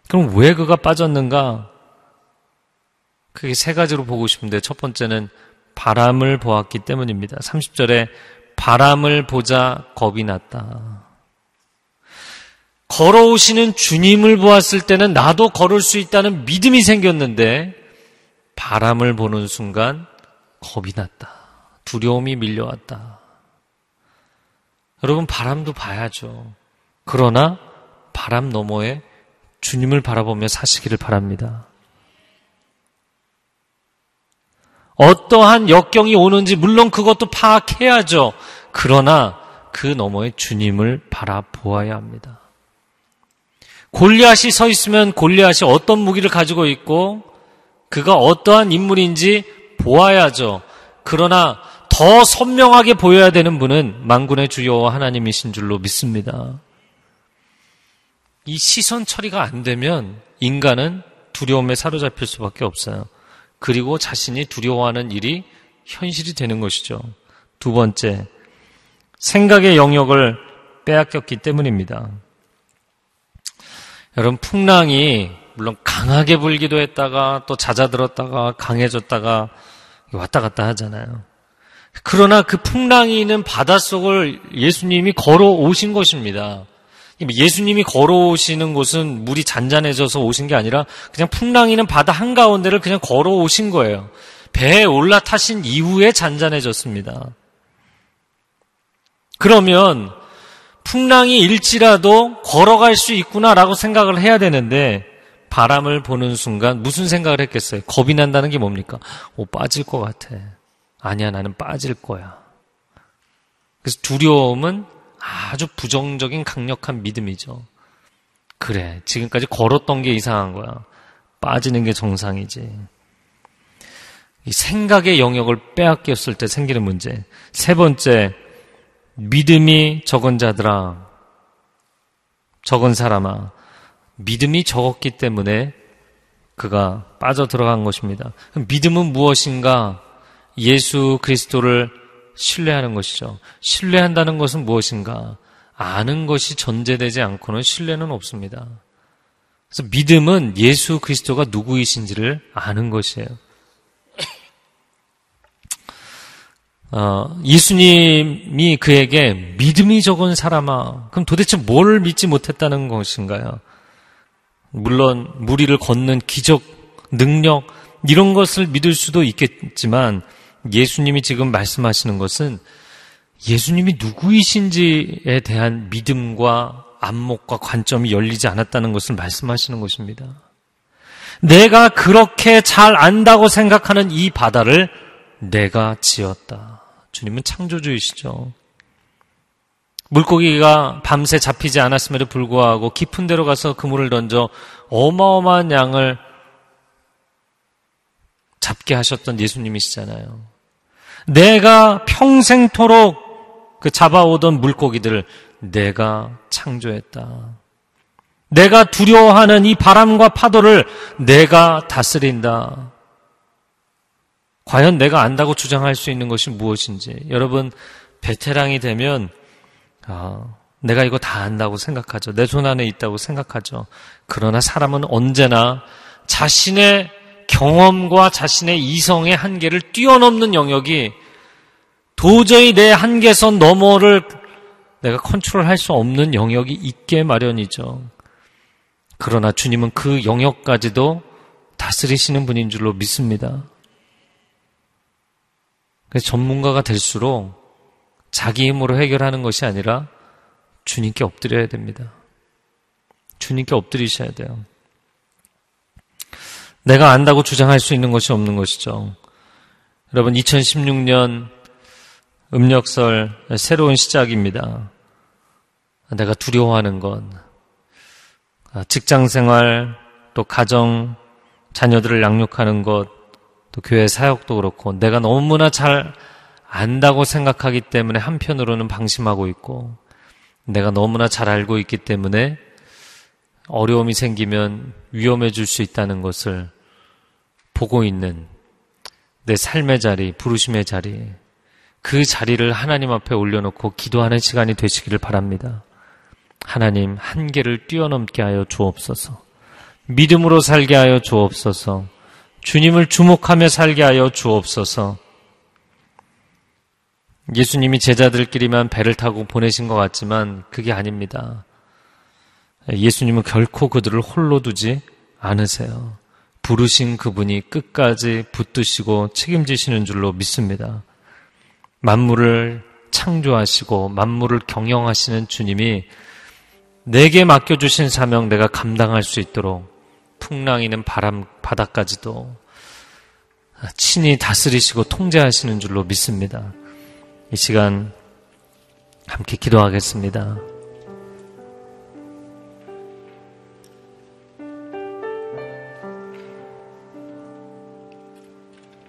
그럼 왜 그가 빠졌는가? 그게 세 가지로 보고 싶은데 첫 번째는 바람을 보았기 때문입니다. 30절에 바람을 보자 겁이 났다. 걸어오시는 주님을 보았을 때는 나도 걸을 수 있다는 믿음이 생겼는데 바람을 보는 순간 겁이 났다. 두려움이 밀려왔다. 여러분 바람도 봐야죠. 그러나 바람 너머에 주님을 바라보며 사시기를 바랍니다. 어떠한 역경이 오는지 물론 그것도 파악해야죠. 그러나 그 너머에 주님을 바라보아야 합니다. 골리앗이 서 있으면 골리앗이 어떤 무기를 가지고 있고 그가 어떠한 인물인지 보아야죠. 그러나 더 선명하게 보여야 되는 분은 만군의 주여와 하나님이신 줄로 믿습니다. 이 시선 처리가 안 되면 인간은 두려움에 사로잡힐 수밖에 없어요. 그리고 자신이 두려워하는 일이 현실이 되는 것이죠. 두 번째, 생각의 영역을 빼앗겼기 때문입니다. 여러분, 풍랑이 물론 강하게 불기도 했다가 또 잦아들었다가 강해졌다가 왔다 갔다 하잖아요. 그러나 그 풍랑이 있는 바닷속을 예수님이 걸어 오신 것입니다. 예수님이 걸어오시는 곳은 물이 잔잔해져서 오신 게 아니라 그냥 풍랑이는 바다 한가운데를 그냥 걸어오신 거예요. 배에 올라타신 이후에 잔잔해졌습니다. 그러면 풍랑이 일지라도 걸어갈 수 있구나라고 생각을 해야 되는데 바람을 보는 순간 무슨 생각을 했겠어요? 겁이 난다는 게 뭡니까? 오, 빠질 것 같아. 아니야, 나는 빠질 거야. 그래서 두려움은 아주 부정적인 강력한 믿음이죠. 그래, 지금까지 걸었던 게 이상한 거야. 빠지는 게 정상이지. 이 생각의 영역을 빼앗겼을 때 생기는 문제. 세 번째, 믿음이 적은 자들아, 적은 사람아, 믿음이 적었기 때문에 그가 빠져 들어간 것입니다. 믿음은 무엇인가? 예수 그리스도를 신뢰하는 것이죠. 신뢰한다는 것은 무엇인가? 아는 것이 전제되지 않고는 신뢰는 없습니다. 그래서 믿음은 예수 그리스도가 누구이신지를 아는 것이에요. 어, 예수님이 그에게 믿음이 적은 사람아, 그럼 도대체 뭘 믿지 못했다는 것인가요? 물론 무리를 걷는 기적, 능력 이런 것을 믿을 수도 있겠지만 예수님이 지금 말씀하시는 것은 예수님이 누구이신지에 대한 믿음과 안목과 관점이 열리지 않았다는 것을 말씀하시는 것입니다. 내가 그렇게 잘 안다고 생각하는 이 바다를 내가 지었다. 주님은 창조주이시죠. 물고기가 밤새 잡히지 않았음에도 불구하고 깊은 데로 가서 그물을 던져 어마어마한 양을 잡게 하셨던 예수님이시잖아요. 내가 평생토록 그 잡아오던 물고기들을 내가 창조했다. 내가 두려워하는 이 바람과 파도를 내가 다스린다. 과연 내가 안다고 주장할 수 있는 것이 무엇인지. 여러분, 베테랑이 되면, 아, 내가 이거 다 안다고 생각하죠. 내 손 안에 있다고 생각하죠. 그러나 사람은 언제나 자신의 경험과 자신의 이성의 한계를 뛰어넘는 영역이 도저히 내 한계선 너머를 내가 컨트롤할 수 없는 영역이 있게 마련이죠. 그러나 주님은 그 영역까지도 다스리시는 분인 줄로 믿습니다. 그래서 전문가가 될수록 자기 힘으로 해결하는 것이 아니라 주님께 엎드려야 됩니다. 주님께 엎드리셔야 돼요. 내가 안다고 주장할 수 있는 것이 없는 것이죠. 여러분, 2016년 음력설 새로운 시작입니다. 내가 두려워하는 것, 아, 직장 생활, 또 가정, 자녀들을 양육하는 것, 또 교회 사역도 그렇고, 내가 너무나 잘 안다고 생각하기 때문에 한편으로는 방심하고 있고, 내가 너무나 잘 알고 있기 때문에 어려움이 생기면 위험해질 수 있다는 것을 보고 있는 내 삶의 자리, 부르심의 자리, 그 자리를 하나님 앞에 올려놓고 기도하는 시간이 되시기를 바랍니다. 하나님, 한계를 뛰어넘게 하여 주옵소서. 믿음으로 살게 하여 주옵소서. 주님을 주목하며 살게 하여 주옵소서. 예수님이 제자들끼리만 배를 타고 보내신 것 같지만 그게 아닙니다. 예수님은 결코 그들을 홀로 두지 않으세요. 부르신 그분이 끝까지 붙드시고 책임지시는 줄로 믿습니다. 만물을 창조하시고 만물을 경영하시는 주님이 내게 맡겨주신 사명 내가 감당할 수 있도록 풍랑이는 바람, 바다까지도 친히 다스리시고 통제하시는 줄로 믿습니다. 이 시간 함께 기도하겠습니다.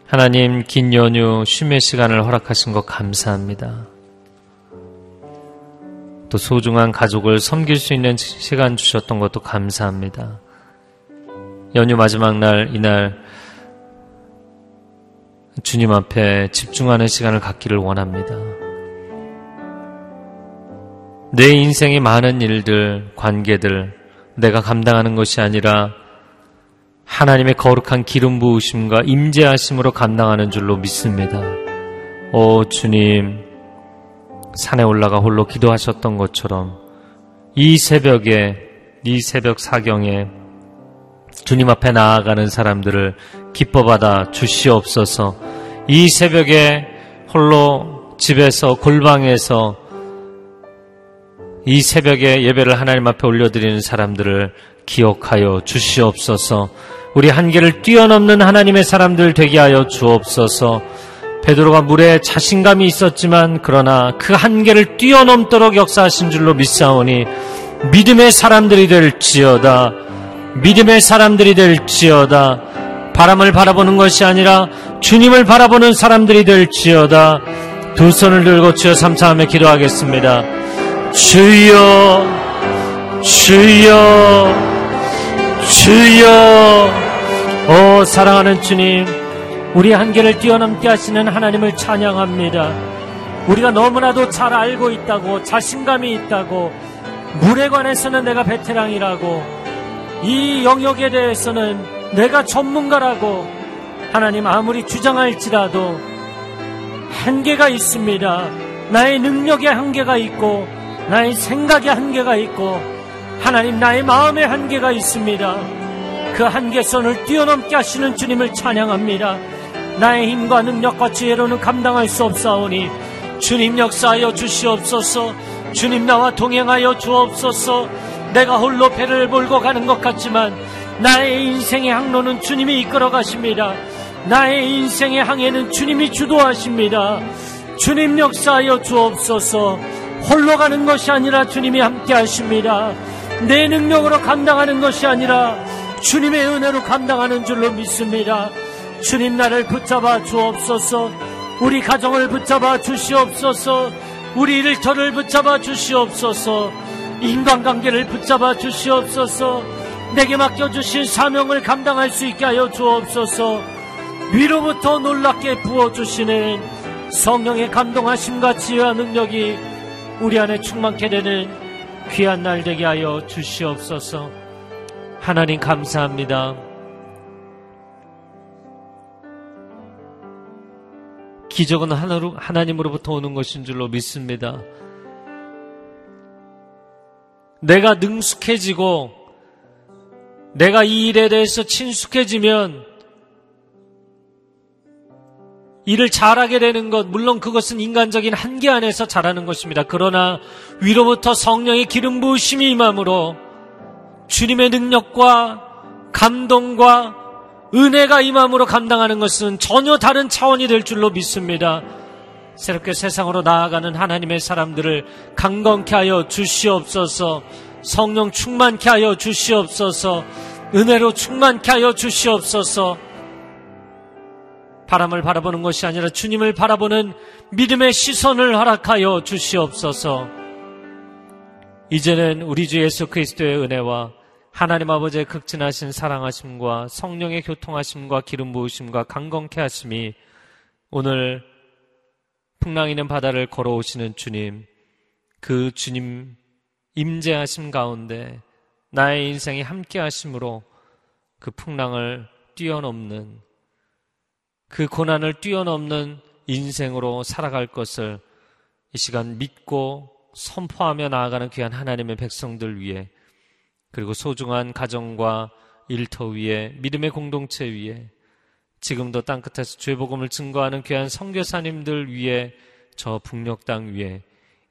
하나님 긴 연휴 쉼의 시간을 허락하신 것 감사합니다. 또 소중한 가족을 섬길 수 있는 시간 주셨던 것도 감사합니다. 연휴 마지막 날 이날 주님 앞에 집중하는 시간을 갖기를 원합니다. 내 인생의 많은 일들, 관계들, 내가 감당하는 것이 아니라 하나님의 거룩한 기름 부으심과 임재하심으로 감당하는 줄로 믿습니다. 오 주님, 산에 올라가 홀로 기도하셨던 것처럼 이 새벽에 이 새벽 사경에 주님 앞에 나아가는 사람들을 기뻐 받아 주시옵소서. 이 새벽에 홀로 집에서 골방에서 이 새벽에 예배를 하나님 앞에 올려드리는 사람들을 기억하여 주시옵소서. 우리 한계를 뛰어넘는 하나님의 사람들 되게 하여 주옵소서. 베드로가 물에 자신감이 있었지만 그러나 그 한계를 뛰어넘도록 역사하신 줄로 믿사오니 믿음의 사람들이 될지어다. 믿음의 사람들이 될지어다. 바람을 바라보는 것이 아니라 주님을 바라보는 사람들이 될지어다. 두 손을 들고 주여 삼차하며 기도하겠습니다. 주여, 주여, 주여 오 사랑하는 주님 우리 한계를 뛰어넘게 하시는 하나님을 찬양합니다 우리가 너무나도 잘 알고 있다고 자신감이 있다고 물에 관해서는 내가 베테랑이라고 이 영역에 대해서는 내가 전문가라고 하나님 아무리 주장할지라도 한계가 있습니다. 나의 능력에 한계가 있고 나의 생각에 한계가 있고 하나님 나의 마음에 한계가 있습니다. 그 한계선을 뛰어넘게 하시는 주님을 찬양합니다. 나의 힘과 능력과 지혜로는 감당할 수 없사오니 주님 역사하여 주시옵소서 주님 나와 동행하여 주옵소서 내가 홀로 배를 몰고 가는 것 같지만 나의 인생의 항로는 주님이 이끌어 가십니다. 나의 인생의 항해는 주님이 주도하십니다. 주님 역사하여 주옵소서 홀로 가는 것이 아니라 주님이 함께 하십니다. 내 능력으로 감당하는 것이 아니라 주님의 은혜로 감당하는 줄로 믿습니다. 주님 나를 붙잡아 주옵소서. 우리 가정을 붙잡아 주시옵소서. 우리 일터를 붙잡아 주시옵소서. 인간관계를 붙잡아 주시옵소서. 내게 맡겨주신 사명을 감당할 수 있게 하여 주옵소서. 위로부터 놀랍게 부어주시는 성령의 감동하심과 지혜와 능력이 우리 안에 충만케 되는 귀한 날 되게 하여 주시옵소서 하나님 감사합니다. 기적은 하나님으로부터 오는 것인 줄로 믿습니다. 내가 능숙해지고 내가 이 일에 대해서 친숙해지면 일을 잘하게 되는 것, 물론 그것은 인간적인 한계 안에서 잘하는 것입니다. 그러나 위로부터 성령의 기름 부으심이 임함으로 주님의 능력과 감동과 은혜가 임함으로 감당하는 것은 전혀 다른 차원이 될 줄로 믿습니다. 새롭게 세상으로 나아가는 하나님의 사람들을 강건케 하여 주시옵소서, 성령 충만케 하여 주시옵소서, 은혜로 충만케 하여 주시옵소서, 바람을 바라보는 것이 아니라 주님을 바라보는 믿음의 시선을 허락하여 주시옵소서, 이제는 우리 주 예수 그리스도의 은혜와 하나님 아버지의 극진하신 사랑하심과 성령의 교통하심과 기름 부으심과 강건케 하심이 오늘 풍랑 있는 바다를 걸어오시는 주님, 그 주님 임재하심 가운데 나의 인생이 함께 하심으로 그 풍랑을 뛰어넘는 그 고난을 뛰어넘는 인생으로 살아갈 것을 이 시간 믿고 선포하며 나아가는 귀한 하나님의 백성들 위해 그리고 소중한 가정과 일터 위에 믿음의 공동체 위에 지금도 땅끝에서 죄복음을 증거하는 귀한 성교사님들 위에 저 북녘 땅 위에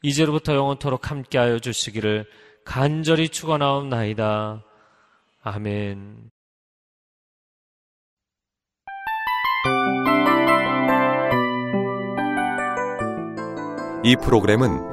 이제로부터 영원토록 함께하여 주시기를 간절히 축원하옵나이다. 아멘. 이 프로그램은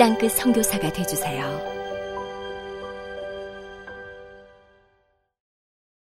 땅끝 성교사가 되주세요